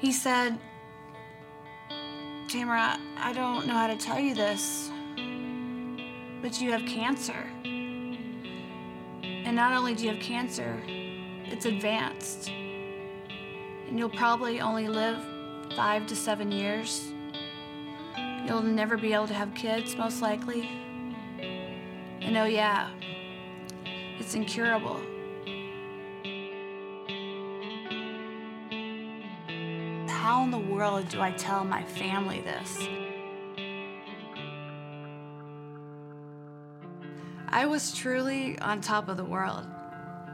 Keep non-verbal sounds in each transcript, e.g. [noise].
He said, Tamara, I don't know how to tell you this, but you have cancer. And not only do you have cancer, it's advanced. And you'll probably only live five to seven years. You'll never be able to have kids, most likely. And oh, yeah, it's incurable. How in the world do I tell my family this? I was truly on top of the world.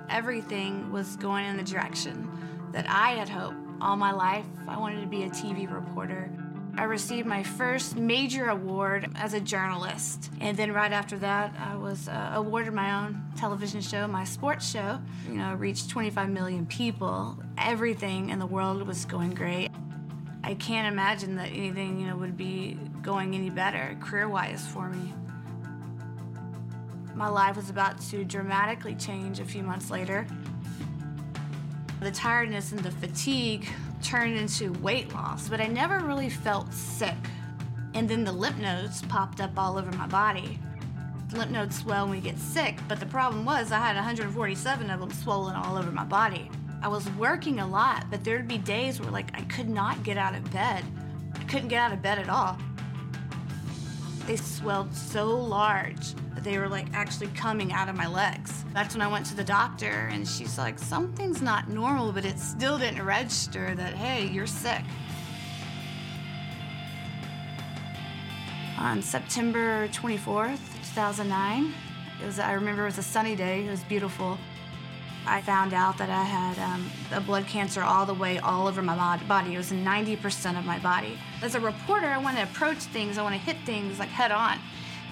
Everything was going in the direction that I had hoped all my life. I wanted to be a TV reporter. I received my first major award as a journalist. And then right after that, I was uh, awarded my own television show, my sports show. You know, reached 25 million people. Everything in the world was going great. I can't imagine that anything, you know, would be going any better career-wise for me. My life was about to dramatically change a few months later. The tiredness and the fatigue turned into weight loss, but I never really felt sick. And then the lymph nodes popped up all over my body. Lymph nodes swell when we get sick, but the problem was I had 147 of them swollen all over my body. I was working a lot, but there'd be days where like I could not get out of bed. I couldn't get out of bed at all. They swelled so large that they were like actually coming out of my legs. That's when I went to the doctor and she's like, something's not normal, but it still didn't register that, hey, you're sick. On September 24th, 2009, it was, I remember it was a sunny day, it was beautiful. I found out that I had um, a blood cancer all the way all over my body. It was 90% of my body. As a reporter, I want to approach things, I want to hit things like head on.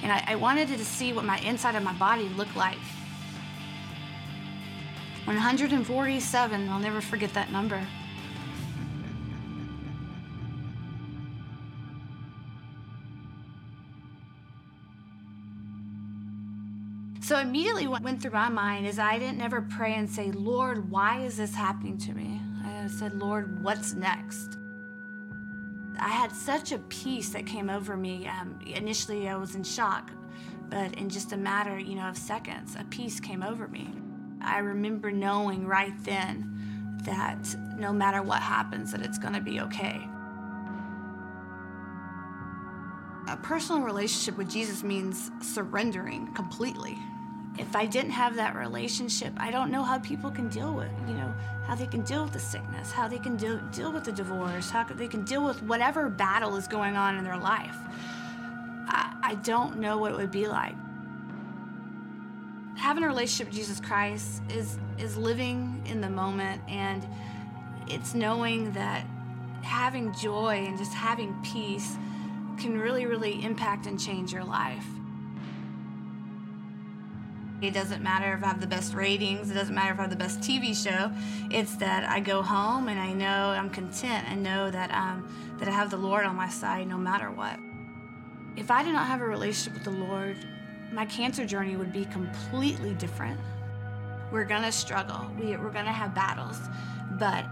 And I, I wanted to see what my inside of my body looked like. 147, I'll never forget that number. So immediately what went through my mind is I didn't ever pray and say, Lord, why is this happening to me? I said, Lord, what's next? I had such a peace that came over me. Um, initially, I was in shock, but in just a matter, you know, of seconds, a peace came over me. I remember knowing right then that no matter what happens, that it's going to be okay. A personal relationship with Jesus means surrendering completely if I didn't have that relationship, I don't know how people can deal with, you know, how they can deal with the sickness, how they can deal, deal with the divorce, how they can deal with whatever battle is going on in their life. I, I don't know what it would be like. Having a relationship with Jesus Christ is, is living in the moment and it's knowing that having joy and just having peace can really, really impact and change your life. It doesn't matter if I have the best ratings, it doesn't matter if I have the best TV show. It's that I go home and I know I'm content. and know that, um, that I have the Lord on my side no matter what. If I did not have a relationship with the Lord, my cancer journey would be completely different. We're gonna struggle, we, we're gonna have battles, but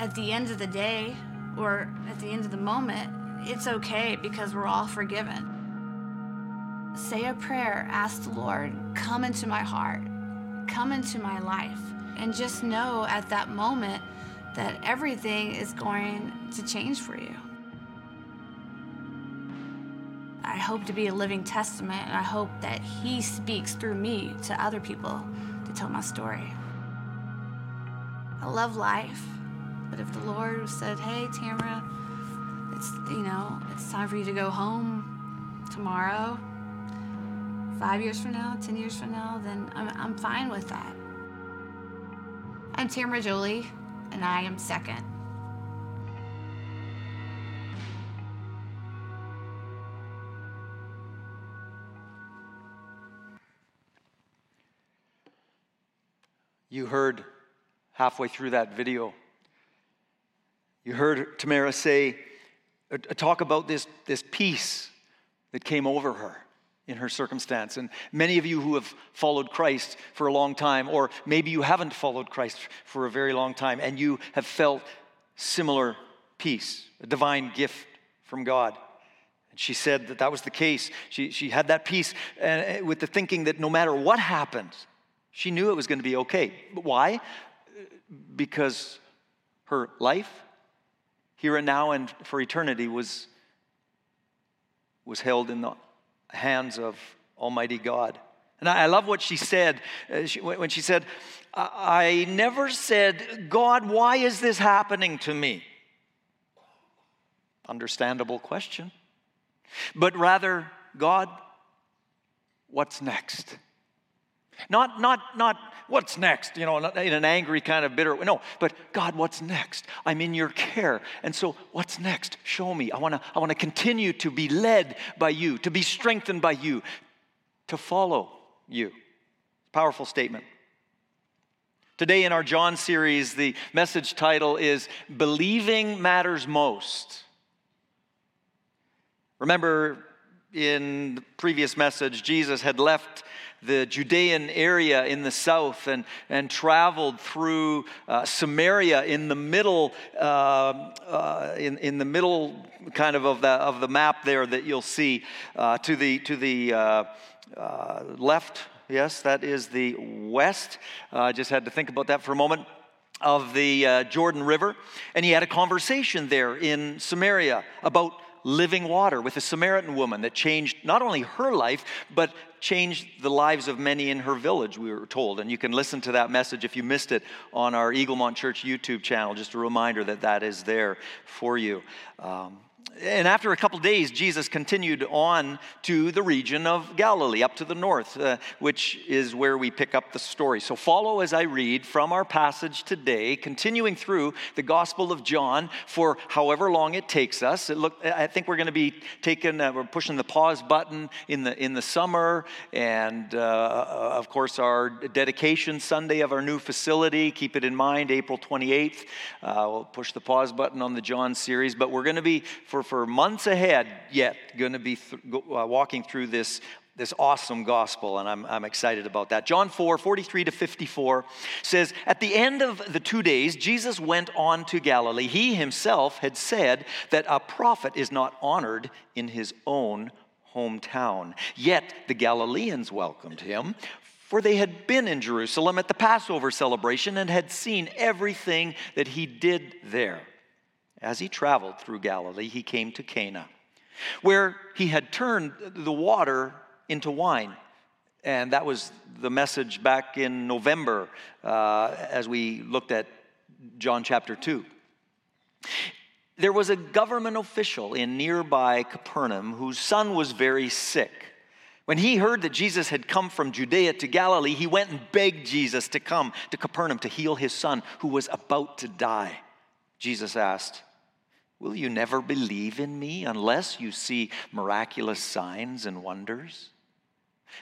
at the end of the day, or at the end of the moment, it's okay because we're all forgiven say a prayer, ask the Lord, come into my heart, come into my life, and just know at that moment that everything is going to change for you. I hope to be a living testament, and I hope that He speaks through me to other people to tell my story. I love life, but if the Lord said, "Hey, Tamara, it's you know, it's time for you to go home tomorrow," five years from now, 10 years from now, then I'm, I'm fine with that. I'm Tamara Jolee, and I am second. You heard halfway through that video, you heard Tamara say, uh, talk about this, this peace that came over her in her circumstance. And many of you who have followed Christ for a long time, or maybe you haven't followed Christ for a very long time, and you have felt similar peace, a divine gift from God. And she said that that was the case. She, she had that peace and, eh, with the thinking that no matter what happened, she knew it was going to be okay. Why? Because her life, here and now and for eternity, was, was held in the hands of Almighty God. And I love what she said uh, when she said, I never said, God, why is this happening to me? Understandable question. But rather, God, what's next? Not, not, not what's next, you know, in an angry kind of bitter way. No, but God, what's next? I'm in your care. And so, what's next? Show me. I wanna, I wanna continue to be led by you, to be strengthened by you, to follow you. Powerful statement. Today in our John series, the message title is Believing Matters Most. Remember, in the previous message, Jesus had left the Judean area in the south and, and traveled through uh, Samaria in the middle, uh, uh, in, in the middle kind of of the, of the map there that you'll see uh, to the, to the uh, uh, left. Yes, that is the west. I just had to think about that for a moment of the Jordan River. And he had a conversation there in Samaria about living water with a Samaritan woman that changed not only her life, but changed the lives of many in her village, we were told. And you can listen to that message if you missed it on our Eaglemont Church YouTube channel. Just a reminder that that is there for you. Um, and after a couple days, Jesus continued on to the region of Galilee, up to the north, uh, which is where we pick up the story. So follow as I read from our passage today, continuing through the Gospel of John for however long it takes us. It look, I think we're going to be taking, uh, we're pushing the pause button in the in the summer, and uh, of course our dedication Sunday of our new facility. Keep it in mind, April 28th. Uh, we'll push the pause button on the John series, but we're going to be for for months ahead yet going to be th- uh, walking through this this awesome gospel, and I'm, I'm excited about that. John 4 43 to 54 says, At the end of the two days, Jesus went on to Galilee. He himself had said that a prophet is not honored in his own hometown. Yet the Galileans welcomed him, for they had been in Jerusalem at the Passover celebration and had seen everything that he did there. As he traveled through Galilee, he came to Cana, where he had turned the water into wine. And that was the message back in November uh, as we looked at John chapter 2. There was a government official in nearby Capernaum whose son was very sick. When he heard that Jesus had come from Judea to Galilee, he went and begged Jesus to come to Capernaum to heal his son who was about to die. Jesus asked, Will you never believe in me unless you see miraculous signs and wonders?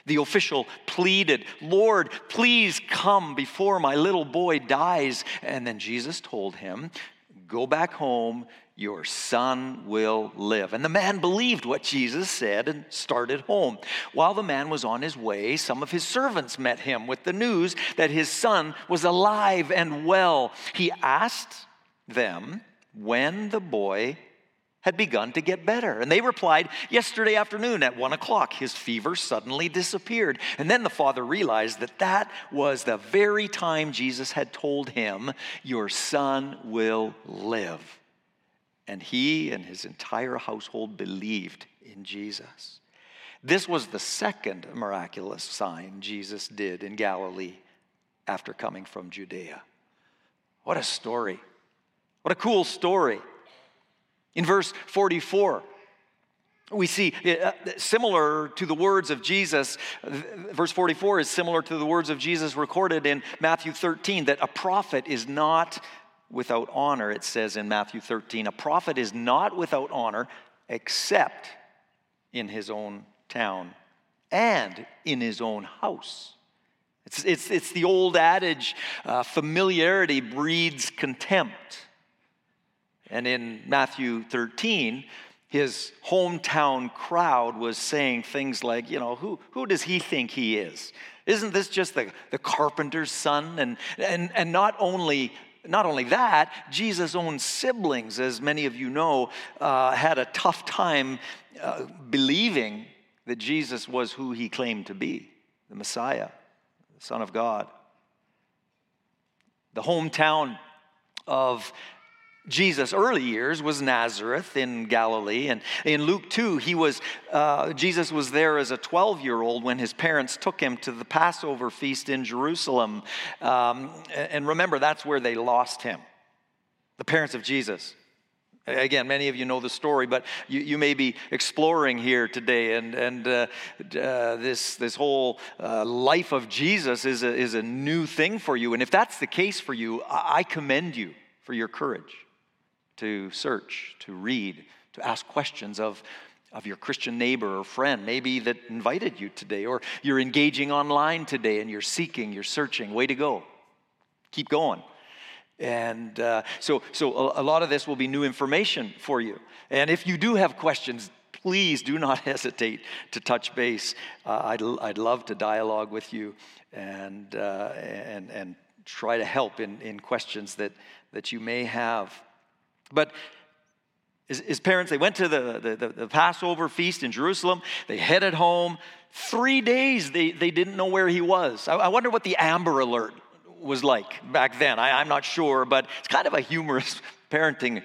The official pleaded, Lord, please come before my little boy dies. And then Jesus told him, Go back home, your son will live. And the man believed what Jesus said and started home. While the man was on his way, some of his servants met him with the news that his son was alive and well. He asked them, when the boy had begun to get better. And they replied, Yesterday afternoon at one o'clock, his fever suddenly disappeared. And then the father realized that that was the very time Jesus had told him, Your son will live. And he and his entire household believed in Jesus. This was the second miraculous sign Jesus did in Galilee after coming from Judea. What a story! What a cool story. In verse 44, we see uh, similar to the words of Jesus, verse 44 is similar to the words of Jesus recorded in Matthew 13 that a prophet is not without honor, it says in Matthew 13. A prophet is not without honor except in his own town and in his own house. It's, it's, it's the old adage uh, familiarity breeds contempt. And in Matthew 13, his hometown crowd was saying things like, you know, who, who does he think he is? Isn't this just the, the carpenter's son? And, and, and not only not only that, Jesus' own siblings, as many of you know, uh, had a tough time uh, believing that Jesus was who he claimed to be the Messiah, the Son of God. The hometown of Jesus' early years was Nazareth in Galilee. And in Luke 2, he was, uh, Jesus was there as a 12 year old when his parents took him to the Passover feast in Jerusalem. Um, and remember, that's where they lost him. The parents of Jesus. Again, many of you know the story, but you, you may be exploring here today, and, and uh, uh, this, this whole uh, life of Jesus is a, is a new thing for you. And if that's the case for you, I, I commend you for your courage to search, to read, to ask questions of, of your Christian neighbor or friend, maybe that invited you today, or you're engaging online today and you're seeking, you're searching. Way to go. Keep going. And uh, so, so a, a lot of this will be new information for you. And if you do have questions, please do not [laughs] hesitate to touch base. Uh, I'd, I'd love to dialogue with you and, uh, and, and try to help in, in questions that, that you may have. But his, his parents, they went to the, the, the, Passover feast in Jerusalem. They headed home. Three days they, they didn't know where he was. I, I wonder what the Amber Alert was like back then. I, I'm not sure, but it's kind of a humorous [laughs] parenting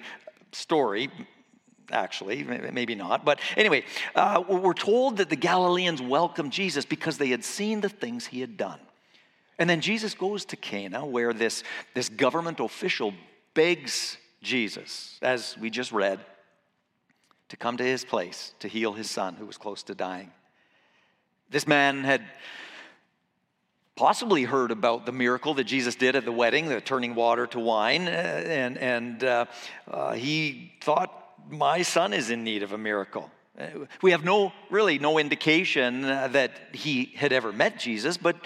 story actually, maybe not. But anyway, uh, we're told that the Galileans welcomed Jesus because they had seen the things he had done. And then Jesus goes to Cana, where this, this government official begs Jesus, as we just read, to come to his place to heal his son who was close to dying. This man had possibly heard about the miracle that Jesus did at the wedding, the turning water to wine, uh, and, and uh, uh, he thought, My son is in need of a miracle. Uh, we have no, really, no indication uh, that he had ever met Jesus, but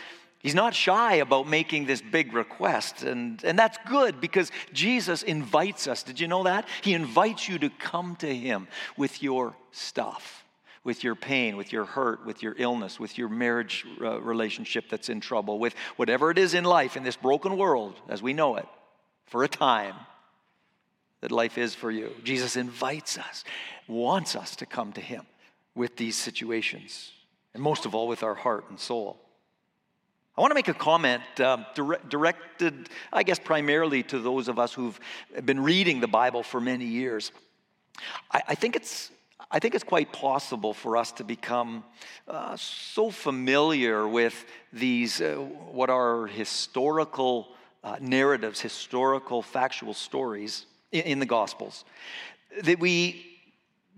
He's not shy about making this big request, and, and that's good because Jesus invites us. Did you know that? He invites you to come to Him with your stuff, with your pain, with your hurt, with your illness, with your marriage uh, relationship that's in trouble, with whatever it is in life, in this broken world as we know it, for a time that life is for you. Jesus invites us, wants us to come to Him with these situations, and most of all with our heart and soul. I want to make a comment uh, dire- directed, I guess, primarily to those of us who've been reading the Bible for many years. I, I think it's I think it's quite possible for us to become uh, so familiar with these, uh, what are historical uh, narratives, historical factual stories in, in the Gospels, that we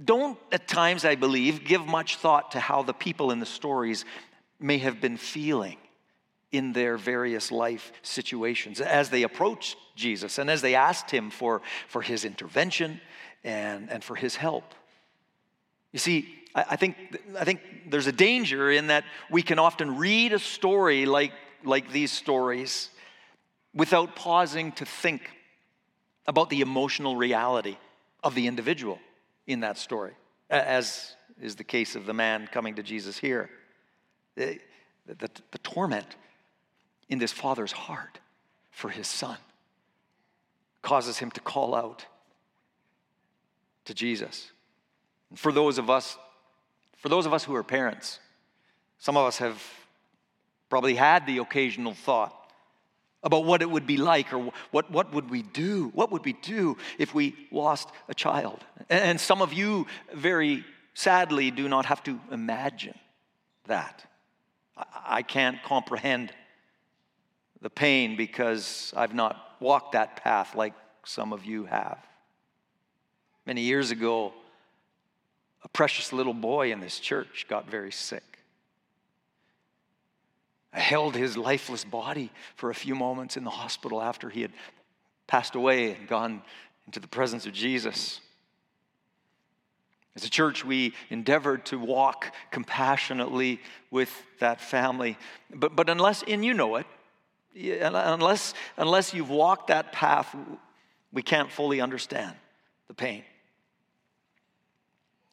don't at times, I believe, give much thought to how the people in the stories may have been feeling in their various life situations as they approached Jesus and as they asked him for, for his intervention and, and for his help. You see, I, I, think, I think there's a danger in that we can often read a story like, like these stories without pausing to think about the emotional reality of the individual in that story, as is the case of the man coming to Jesus here. The, the, the torment in this father's heart for his son causes him to call out to Jesus. And for those of us, for those of us who are parents, some of us have probably had the occasional thought about what it would be like or what, what would we do? What would we do if we lost a child? And some of you very sadly do not have to imagine that. I can't comprehend the pain because I've not walked that path like some of you have. Many years ago, a precious little boy in this church got very sick. I held his lifeless body for a few moments in the hospital after he had passed away and gone into the presence of Jesus. As a church, we endeavored to walk compassionately with that family. But, but unless, and you know it, unless, unless you've walked that path, we can't fully understand the pain.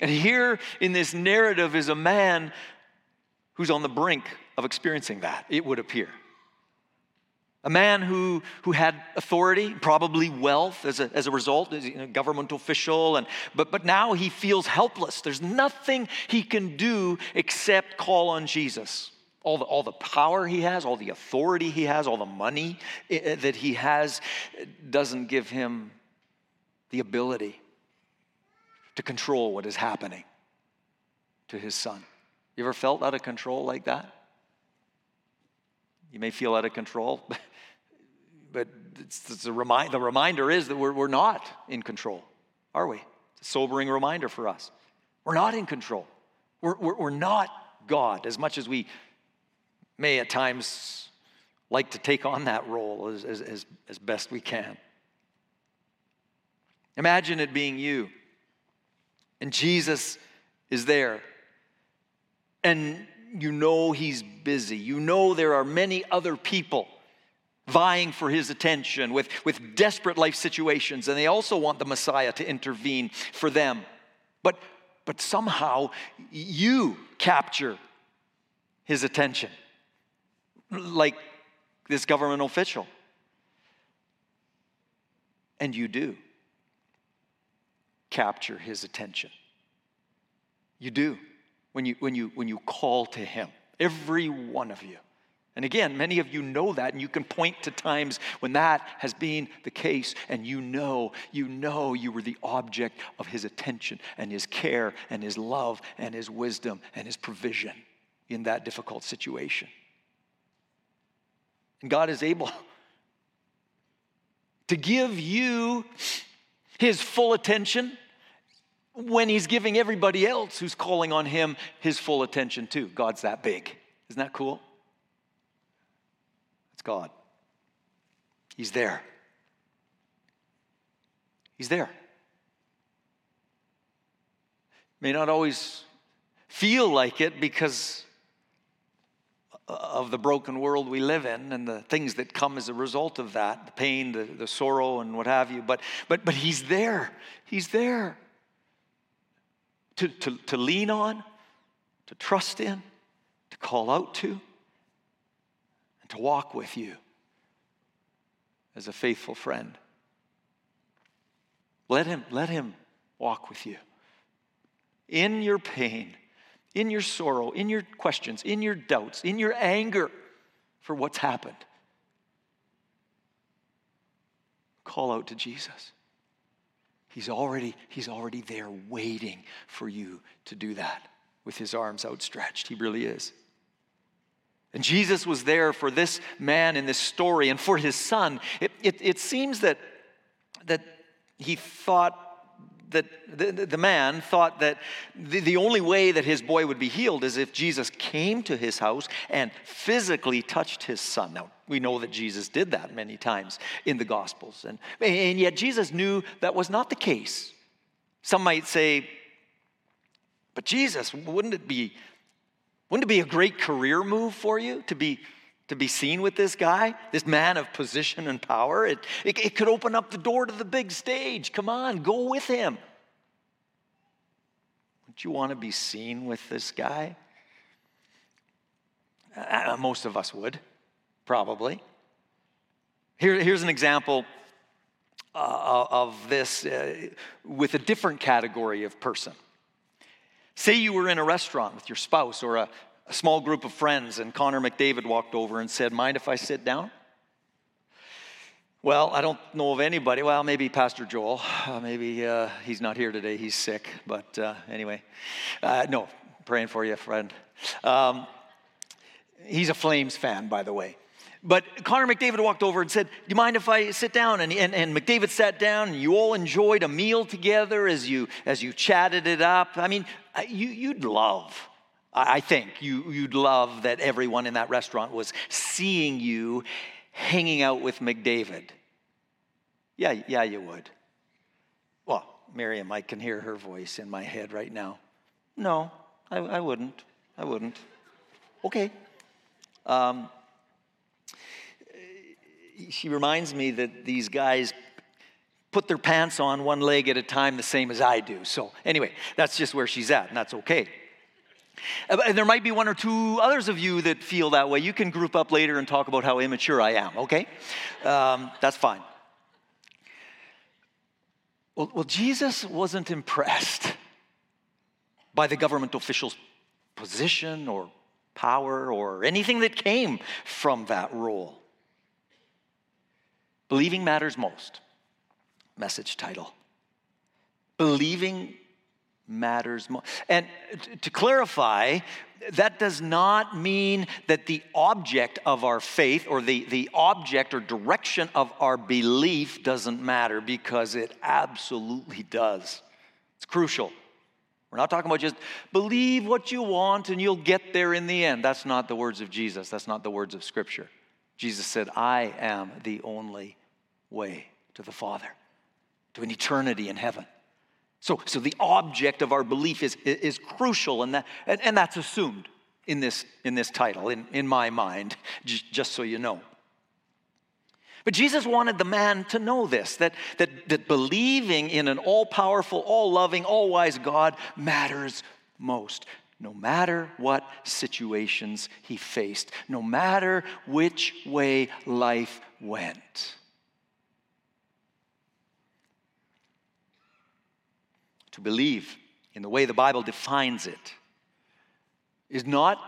And here in this narrative is a man who's on the brink of experiencing that, it would appear. A man who, who had authority, probably wealth as a, as a result, as a government official, and, but, but now he feels helpless. There's nothing he can do except call on Jesus. All the, all the power he has, all the authority he has, all the money eh, eh, that he has doesn't give him the ability to control what is happening to his son. You ever felt out of control like that? You may feel out of control, [laughs] but it's, it's the reminder is that we're, we're not in control, are we? It's a sobering reminder for us. We're not in control. We're, we're, we're not God as much as we may at times like to take on that role as, as, as, as best we can. Imagine it being you, and Jesus is there, and you know he's busy. You know there are many other people vying for his attention with, with desperate life situations, and they also want the Messiah to intervene for them. But, but somehow you capture his attention, like this government official. And you do capture his attention. You do when you, when you, when you call to him, every one of you. And again, many of you know that, and you can point to times when that has been the case, and you know, you know you were the object of his attention and his care and his love and his wisdom and his provision in that difficult situation. And God is able to give you his full attention when he's giving everybody else who's calling on him his full attention too. God's that big. Isn't that cool? It's God. He's there. He's there. May not always feel like it because of the broken world we live in and the things that come as a result of that the pain, the, the sorrow, and what have you. But, but, but He's there. He's there to, to, to lean on, to trust in, to call out to and to walk with you as a faithful friend. Let him, let him walk with you in your pain, in your sorrow, in your questions, in your doubts, in your anger for what's happened. Call out to Jesus. He's already, he's already there waiting for you to do that with his arms outstretched. He really is. And Jesus was there for this man in this story and for his son. It, it, it seems that, that he thought that the, the man thought that the, the only way that his boy would be healed is if Jesus came to his house and physically touched his son. Now, we know that Jesus did that many times in the Gospels. And, and yet, Jesus knew that was not the case. Some might say, but Jesus, wouldn't it be wouldn't it be a great career move for you to be, to be seen with this guy, this man of position and power? It, it, it could open up the door to the big stage. Come on, go with him. Wouldn't you want to be seen with this guy? Uh, most of us would, probably. Here, here's an example uh, of this uh, with a different category of person. Say you were in a restaurant with your spouse or a, a small group of friends, and Connor McDavid walked over and said, Mind if I sit down? Well, I don't know of anybody. Well, maybe Pastor Joel. Uh, maybe uh, he's not here today. He's sick. But uh, anyway, uh, no, praying for you, friend. Um, he's a Flames fan, by the way. But Connor McDavid walked over and said, Do you mind if I sit down? And, and, and McDavid sat down, and you all enjoyed a meal together as you, as you chatted it up. I mean, you, you'd love, I think, you, you'd love that everyone in that restaurant was seeing you hanging out with McDavid. Yeah, yeah, you would. Well, Miriam, I can hear her voice in my head right now. No, I, I wouldn't. I wouldn't. Okay. Um, she reminds me that these guys put their pants on one leg at a time the same as I do. So, anyway, that's just where she's at, and that's okay. Uh, And there might be one or two others of you that feel that way. You can group up later and talk about how immature I am, okay? Um, that's fine. Well, well, Jesus wasn't impressed by the government official's position or power or anything that came from that role. Believing matters most. Message title. Believing matters most. And to clarify, that does not mean that the object of our faith or the, the object or direction of our belief doesn't matter because it absolutely does. It's crucial. We're not talking about just believe what you want and you'll get there in the end. That's not the words of Jesus. That's not the words of Scripture. Jesus said, I am the only way to the Father, to an eternity in heaven. So, so the object of our belief is, is crucial, and, that, and, and that's assumed in this, in this title, in, in my mind, j- just so you know. But Jesus wanted the man to know this that, that, that believing in an all powerful, all loving, all wise God matters most. No matter what situations he faced, no matter which way life went. To believe in the way the Bible defines it is not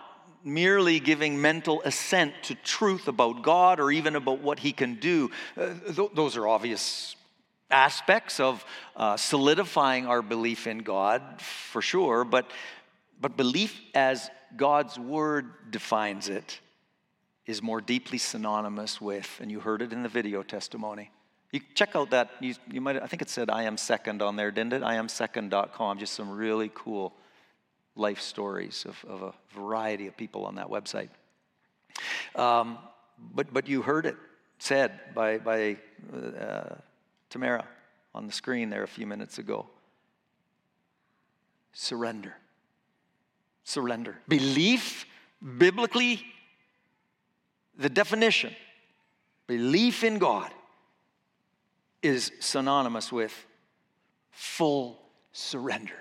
merely giving mental assent to truth about God or even about what He can do. Uh, th- those are obvious aspects of uh, solidifying our belief in God, for sure, but, but belief as God's Word defines it is more deeply synonymous with, and you heard it in the video testimony. You check out that, you, you might, I think it said I am second on there, didn't it? I am second.com, just some really cool life stories of, of a variety of people on that website. Um, but, but you heard it said by, by uh, Tamara on the screen there a few minutes ago. Surrender. Surrender. Belief, biblically, the definition, belief in God is synonymous with full surrender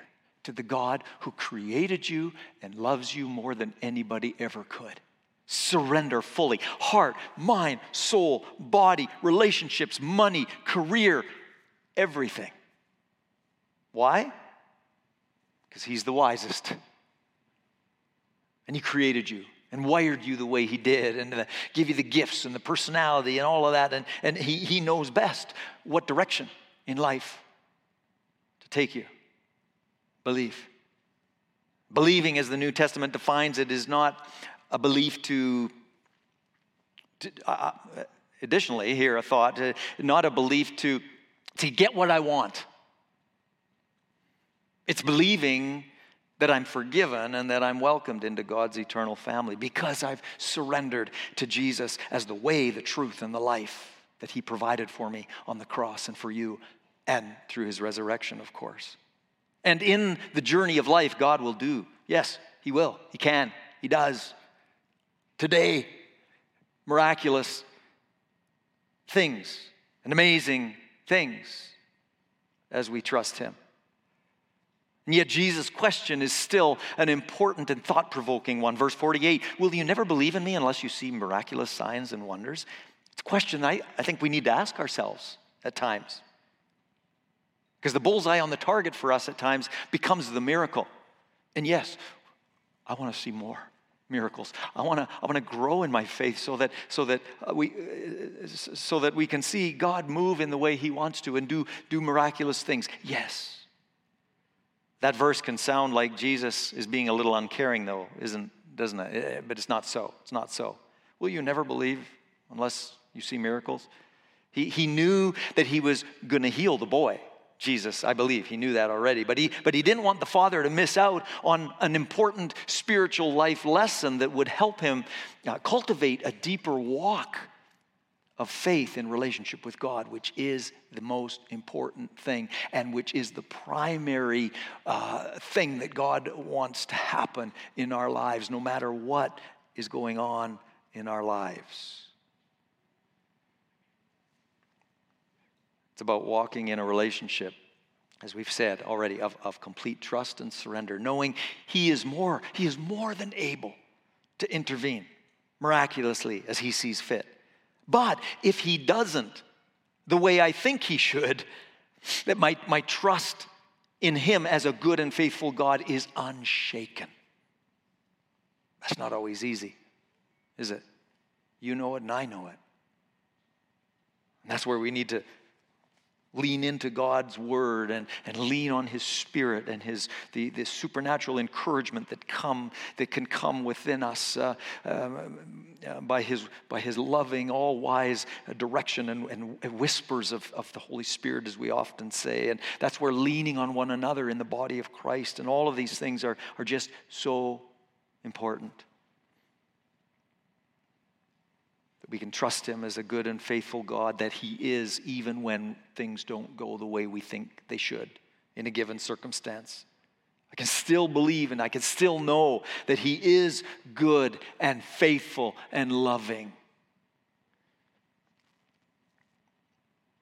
to the God who created you and loves you more than anybody ever could. Surrender fully heart, mind, soul, body, relationships, money, career, everything. Why? Because He's the wisest. And He created you and wired you the way He did and uh, give you the gifts and the personality and all of that. And, and he, he knows best what direction in life to take you. Believe. Believing, as the New Testament defines it, is not a belief to, to uh, additionally, here a thought, uh, not a belief to, to get what I want. It's believing that I'm forgiven and that I'm welcomed into God's eternal family because I've surrendered to Jesus as the way, the truth, and the life that He provided for me on the cross and for you and through His resurrection, of course. And in the journey of life, God will do. Yes, He will. He can. He does. Today, miraculous things and amazing things as we trust Him. And yet, Jesus' question is still an important and thought provoking one. Verse 48 Will you never believe in me unless you see miraculous signs and wonders? It's a question I, I think we need to ask ourselves at times. Because the bullseye on the target for us at times becomes the miracle. And yes, I want to see more miracles. I want to I want to grow in my faith so that so that uh, we uh, so that we can see God move in the way he wants to and do do miraculous things. Yes. That verse can sound like Jesus is being a little uncaring though, isn't doesn't it? But it's not so. It's not so. Will you never believe unless you see miracles? He, he knew that he was going to heal the boy. Jesus, I believe. He knew that already. But he, but he didn't want the father to miss out on an important spiritual life lesson that would help him uh, cultivate a deeper walk of faith in relationship with God, which is the most important thing and which is the primary uh, thing that God wants to happen in our lives, no matter what is going on in our lives. It's about walking in a relationship as we've said already, of, of complete trust and surrender, knowing He is more, He is more than able to intervene miraculously as He sees fit. But if He doesn't the way I think He should, that my, my trust in Him as a good and faithful God is unshaken. That's not always easy, is it? You know it and I know it. And that's where we need to lean into God's word and, and lean on his spirit and his the, the supernatural encouragement that come that can come within us uh, um, uh, by his by his loving all wise direction and, and whispers of, of the Holy Spirit as we often say and that's where leaning on one another in the body of Christ and all of these things are, are just so important. We can trust Him as a good and faithful God that He is, even when things don't go the way we think they should in a given circumstance. I can still believe and I can still know that He is good and faithful and loving.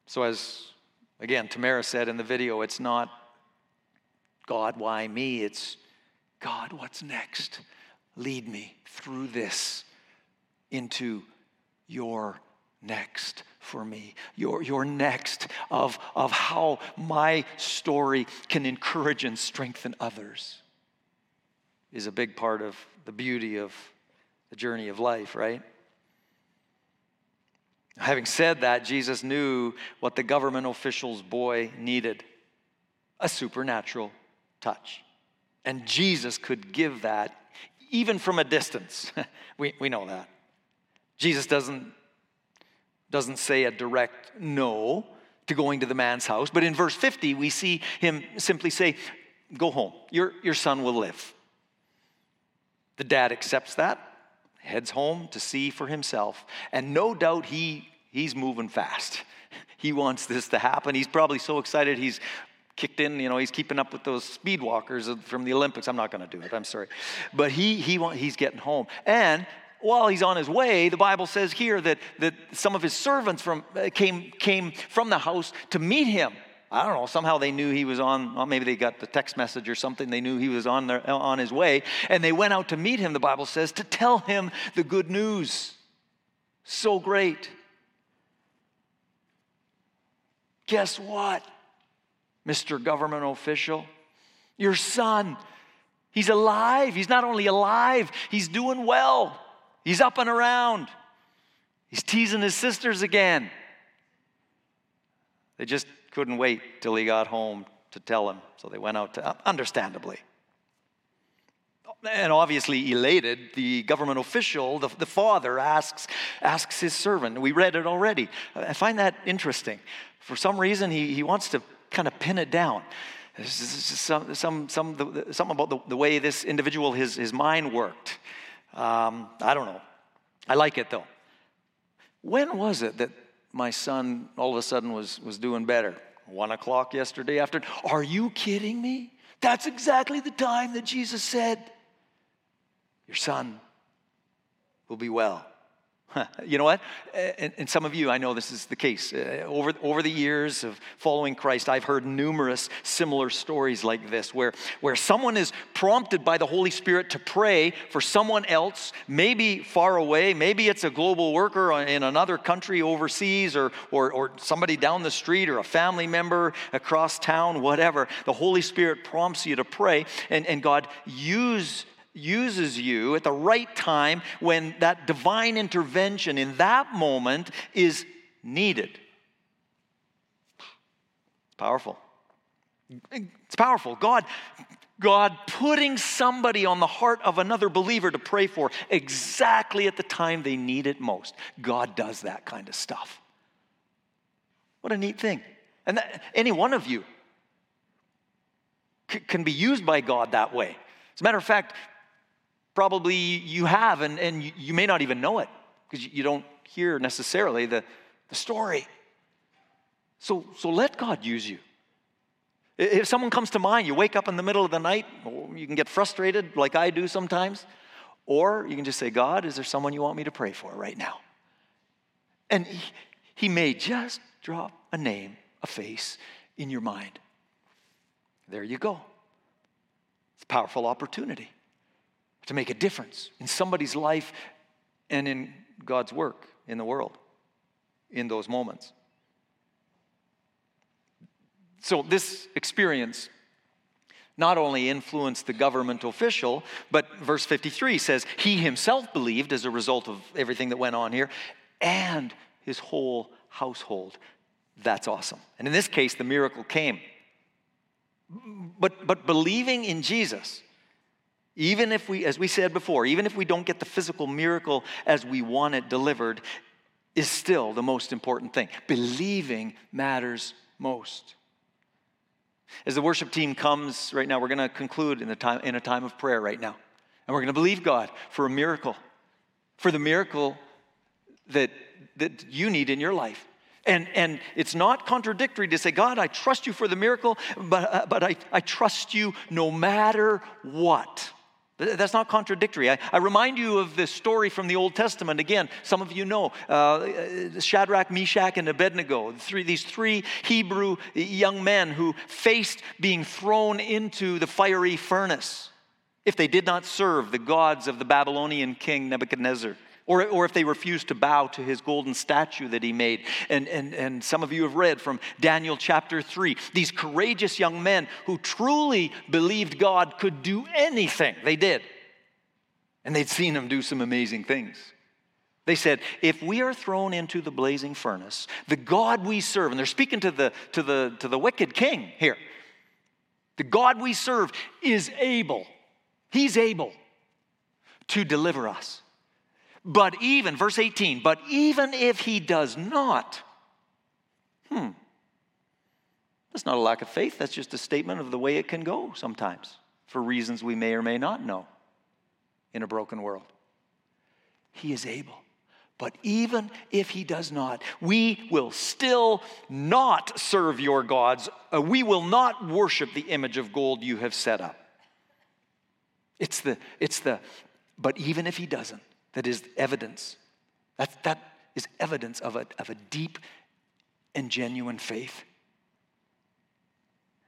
So, as again, Tamara said in the video, it's not God, why me? It's God, what's next? Lead me through this into your next for me, your, your next of, of how my story can encourage and strengthen others is a big part of the beauty of the journey of life, right? Having said that, Jesus knew what the government official's boy needed a supernatural touch. And Jesus could give that even from a distance. [laughs] we, we know that. Jesus doesn't, doesn't say a direct no to going to the man's house, but in verse 50, we see him simply say, Go home, your, your son will live. The dad accepts that, heads home to see for himself, and no doubt he, he's moving fast. [laughs] He wants this to happen. He's probably so excited he's kicked in. You know, he's keeping up with those speed walkers from the Olympics. I'm not going to do it. I'm sorry, but he he he's getting home, and while he's on his way, the Bible says here that, that some of his servants from, uh, came, came from the house to meet him. I don't know, somehow they knew he was on, well, maybe they got the text message or something. They knew he was on, their, on his way. And they went out to meet him, the Bible says, to tell him the good news. So great. Guess what, Mr. Government official? Your son, he's alive. He's not only alive, he's doing well. He's up and around. He's teasing his sisters again. They just couldn't wait till he got home to tell him, so they went out to, understandably. And obviously elated, the government official, the, the father, asks, asks his servant. We read it already. I find that interesting. For some reason, he, he wants to kind of pin it down. Some, some, some, something about the, the way this individual, his, his mind worked. Um, I don't know. I like it though. When was it that my son all of a sudden was, was doing better? One o'clock yesterday afternoon? Are you kidding me? That's exactly the time that Jesus said, Your son will be well. [laughs] You know what? And, some of you, I know this is the case. Uh, over, over the years of following Christ, I've heard numerous similar stories like this where, where someone is prompted by the Holy Spirit to pray for someone else, maybe far away, maybe it's a global worker in another country overseas, or, or, or somebody down the street, or a family member across town, whatever. The Holy Spirit prompts you to pray, and, and God use uses you at the right time when that divine intervention in that moment is needed. Powerful. It's powerful. God, God putting somebody on the heart of another believer to pray for exactly at the time they need it most. God does that kind of stuff. What a neat thing. And that, any one of you c- can be used by God that way. As a matter of fact, probably you have, and, and you may not even know it because you don't hear necessarily the, the story. So, so let God use you. If someone comes to mind, you wake up in the middle of the night, you can get frustrated like I do sometimes, or you can just say, God, is there someone you want me to pray for right now? And he, he may just drop a name, a face in your mind. There you go. It's a powerful opportunity to make a difference in somebody's life and in God's work in the world in those moments. So, this experience not only influenced the government official, but verse 53 says he himself believed as a result of everything that went on here, and his whole household. That's awesome. And in this case, the miracle came. But, but believing in Jesus, even if we, as we said before, even if we don't get the physical miracle as we want it delivered, is still the most important thing. Believing matters most. As the worship team comes right now, we're going to conclude in, time, in a time of prayer right now. And we're going to believe God for a miracle, for the miracle that, that you need in your life. And, and it's not contradictory to say, God, I trust you for the miracle, but, uh, but I, I trust you no matter what. That's not contradictory. I, I, remind you of this story from the Old Testament. Again, some of you know uh, Shadrach, Meshach, and Abednego, three, these three Hebrew young men who faced being thrown into the fiery furnace if they did not serve the gods of the Babylonian king Nebuchadnezzar or, or if they refused to bow to his golden statue that he made. And, and, and some of you have read from Daniel chapter 3 these courageous young men who truly believed God could do anything. They did. And they'd seen him do some amazing things. They said, if we are thrown into the blazing furnace, the God we serve, and they're speaking to the, to the, to the wicked king here, the God we serve is able, he's able to deliver us. But even, verse 18, but even if he does not, hmm, that's not a lack of faith. That's just a statement of the way it can go sometimes for reasons we may or may not know in a broken world. He is able. But even if he does not, we will still not serve your gods. Uh, we will not worship the image of gold you have set up. It's the, it's the, but even if he doesn't, that is evidence. That, that is evidence of a, of a deep and genuine faith.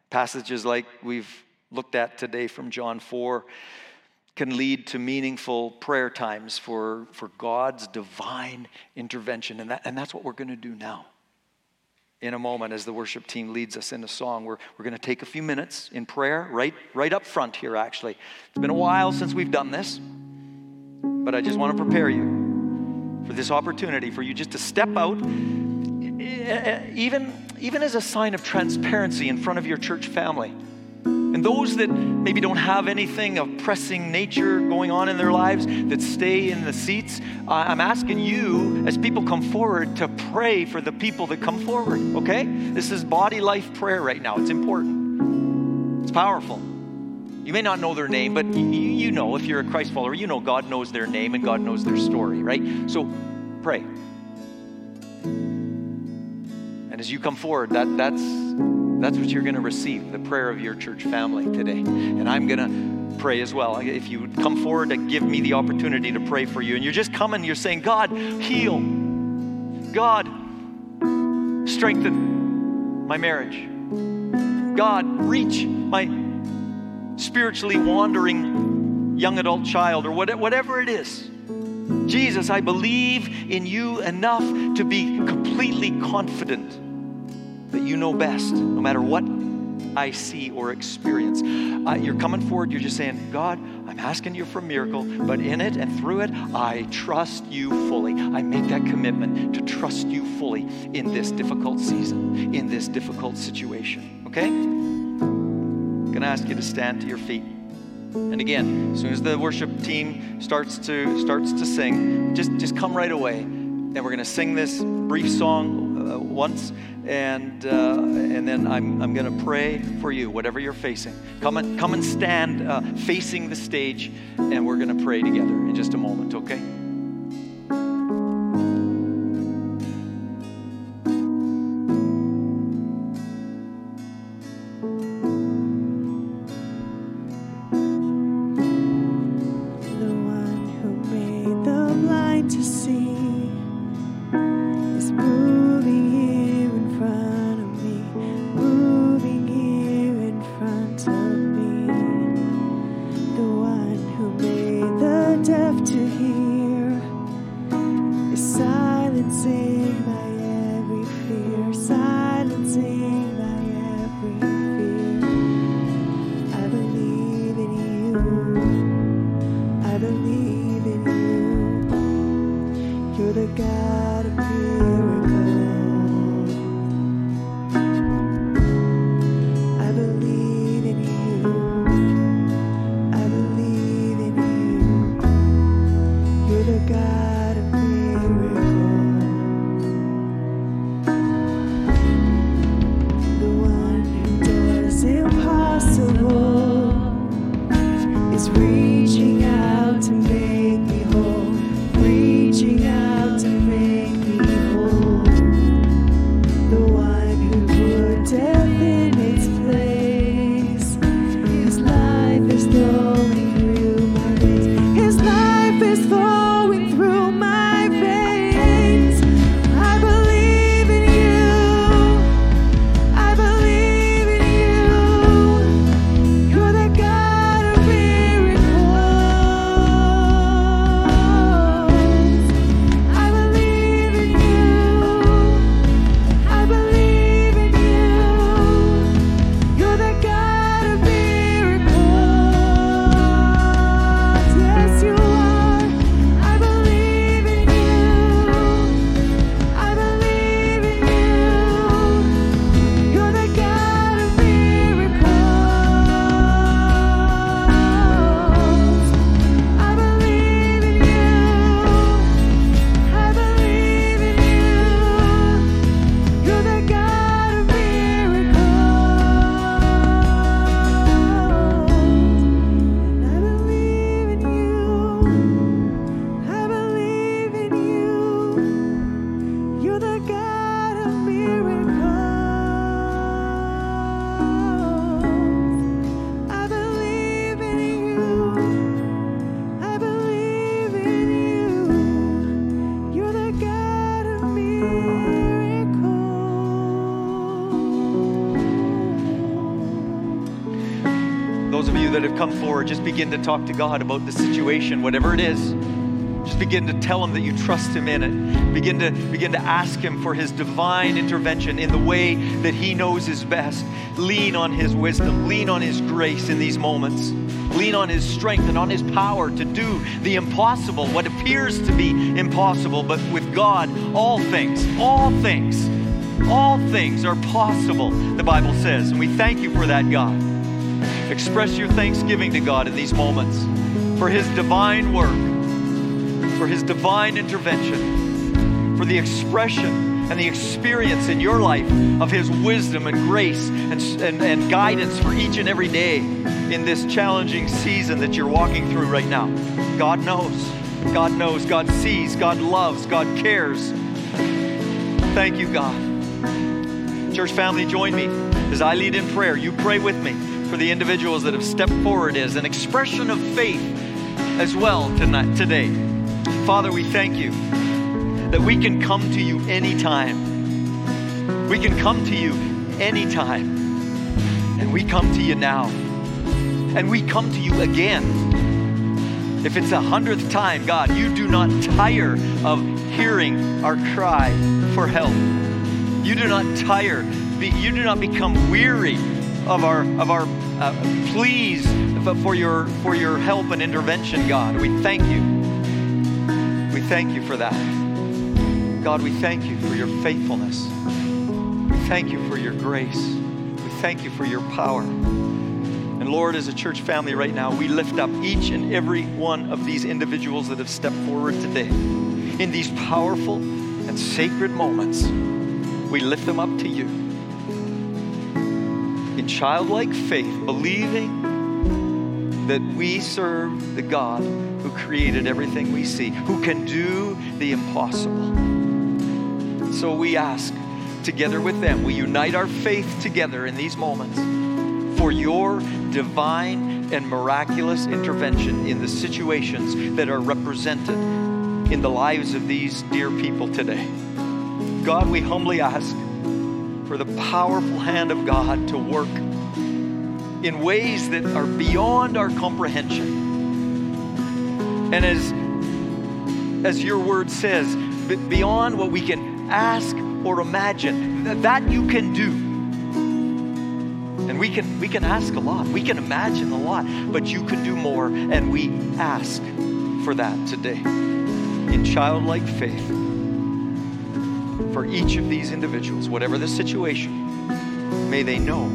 Passages like we've looked at today from John 4 can lead to meaningful prayer times for, for God's divine intervention. And, that, and that's what we're going to do now. In a moment, as the worship team leads us in a song, we're, we're going to take a few minutes in prayer right, right up front here, actually. It's been a while since we've done this. But I just want to prepare you for this opportunity for you just to step out, eh, even, even as a sign of transparency in front of your church family. And those that maybe don't have anything of pressing nature going on in their lives, that stay in the seats, I'm asking you, as people come forward, to pray for the people that come forward, okay? This is body life prayer right now. It's important, it's powerful. You may not know their name, but you, know, if you're a Christ follower, you know God knows their name and God knows their story, right? So pray. And as you come forward, that, that's, that's what you're going to receive the prayer of your church family today. And I'm going to pray as well. If you come forward to give me the opportunity to pray for you, and you're just coming, you're saying, God, heal. God, strengthen my marriage. God, reach my spiritually wandering young adult child or whatever it is. Jesus, I believe in you enough to be completely confident that you know best, no matter what I see or experience. Uh, you're coming forward, you're just saying, God, I'm asking you for a miracle, but in it and through it, I trust you fully. I make that commitment to trust you fully in this difficult season, in this difficult situation. Okay? Going to ask you to stand to your feet. And again, as soon as the worship team starts to starts to sing, just just come right away. And we're going to sing this brief song uh, once, and uh, and then I'm I'm going to pray for you, whatever you're facing. Come and come and stand uh, facing the stage, and we're going to pray together in just a moment. Okay. Begin to talk to God about the situation, whatever it is. Just begin to tell him that you trust him in it. Begin to begin to ask him for his divine intervention in the way that he knows is best. Lean on his wisdom, lean on his grace in these moments. Lean on his strength and on his power to do the impossible, what appears to be impossible, but with God, all things, all things, all things are possible, the Bible says. And we thank you for that, God. Express your thanksgiving to God in these moments for His divine work, for His divine intervention, for the expression and the experience in your life of His wisdom and grace and, and, and guidance for each and every day in this challenging season that you're walking through right now. God knows. God knows. God sees. God loves. God cares. Thank you, God. Church family, join me as I lead in prayer. You pray with me for the individuals that have stepped forward as an expression of faith as well tonight, today. Father, we thank you that we can come to you anytime. We can come to you anytime. And we come to you now. And we come to you again. If it's a hundredth time, God, you do not tire of hearing our cry for help. You do not tire. You do not become weary of our of our uh, pleas for your for your help and intervention, God. We thank you. We thank you for that. God, we thank you for your faithfulness. We thank you for your grace. We thank you for your power. And Lord, as a church family right now, we lift up each and every one of these individuals that have stepped forward today. In these powerful and sacred moments, we lift them up to you. In childlike faith, believing that we serve the God who created everything we see, who can do the impossible. So we ask, together with them, we unite our faith together in these moments for your divine and miraculous intervention in the situations that are represented in the lives of these dear people today. God, we humbly ask for the powerful hand of God to work in ways that are beyond our comprehension. And as, as your word says, beyond what we can ask or imagine. Th- That you can do. And we can, we can ask a lot, we can imagine a lot, but you can do more, and we ask for that today. In childlike faith, for each of these individuals, whatever the situation, may they know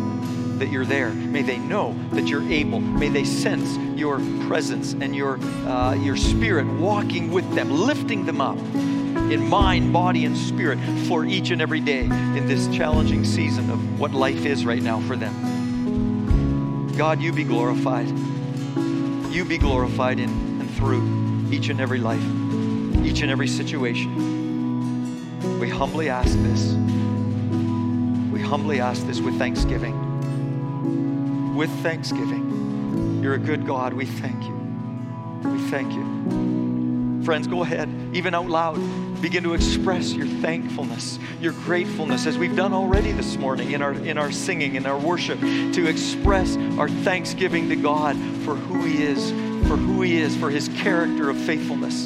that you're there. May they know that you're able. May they sense your presence and your, uh, your spirit walking with them, lifting them up in mind, body, and spirit for each and every day in this challenging season of what life is right now for them. God, you be glorified. You be glorified in and through each and every life, each and every situation. We humbly ask this. We humbly ask this with thanksgiving. With thanksgiving. You're a good God. We thank you. We thank you. Friends, go ahead, even out loud, begin to express your thankfulness, your gratefulness, as we've done already this morning in our, in our singing, in our worship, to express our thanksgiving to God for who He is, for who He is, for His character of faithfulness.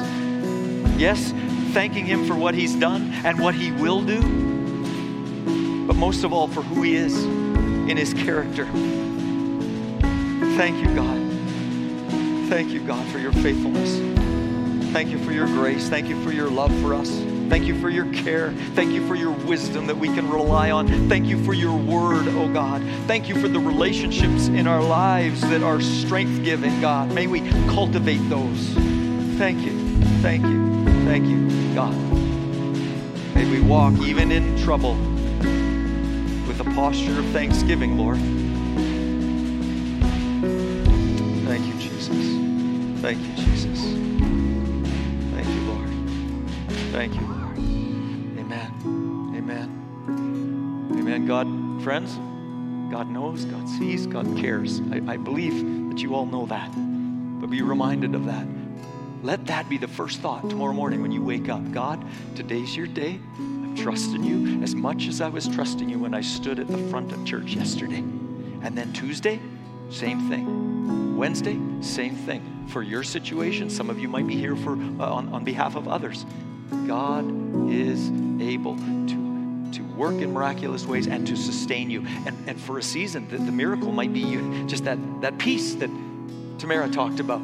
Yes, thanking Him for what He's done and what He will do, but most of all for who He is in His character. Thank you, God. Thank you, God, for your faithfulness. Thank you for your grace. Thank you for your love for us. Thank you for your care. Thank you for your wisdom that we can rely on. Thank you for your word, oh God. Thank you for the relationships in our lives that are strength giving, God. May we cultivate those. Thank you. Thank you. Thank you, God. May we walk even in trouble with a posture of thanksgiving, Lord. Thank you, Jesus. Thank you, Jesus. Thank you, Lord. Thank you, Lord. Amen. Amen. Amen. God, friends, God knows, God sees, God cares. I, I believe that you all know that. But be reminded of that. Let that be the first thought tomorrow morning when you wake up. God, today's your day. I'm trusting you as much as I was trusting you when I stood at the front of church yesterday. And then Tuesday, same thing. Wednesday, same thing. For your situation, some of you might be here for uh, on, on behalf of others. God is able to, to work in miraculous ways and to sustain you. And, and for a season, the, the miracle might be you, just that, that peace that Tamara talked about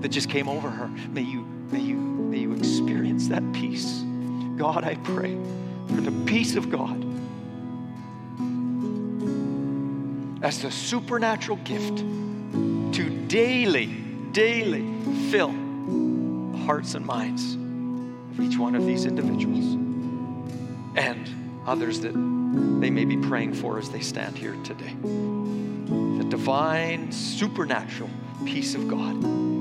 that just came over her. May you, may you, may you experience that peace. God, I pray for the peace of God as the supernatural gift to daily, daily fill the hearts and minds of each one of these individuals and others that they may be praying for as they stand here today. The divine, supernatural peace of God.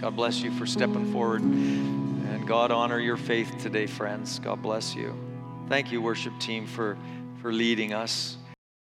God bless you for stepping forward. And God honor your faith today, friends. God bless you. Thank you, worship team, for, for leading us.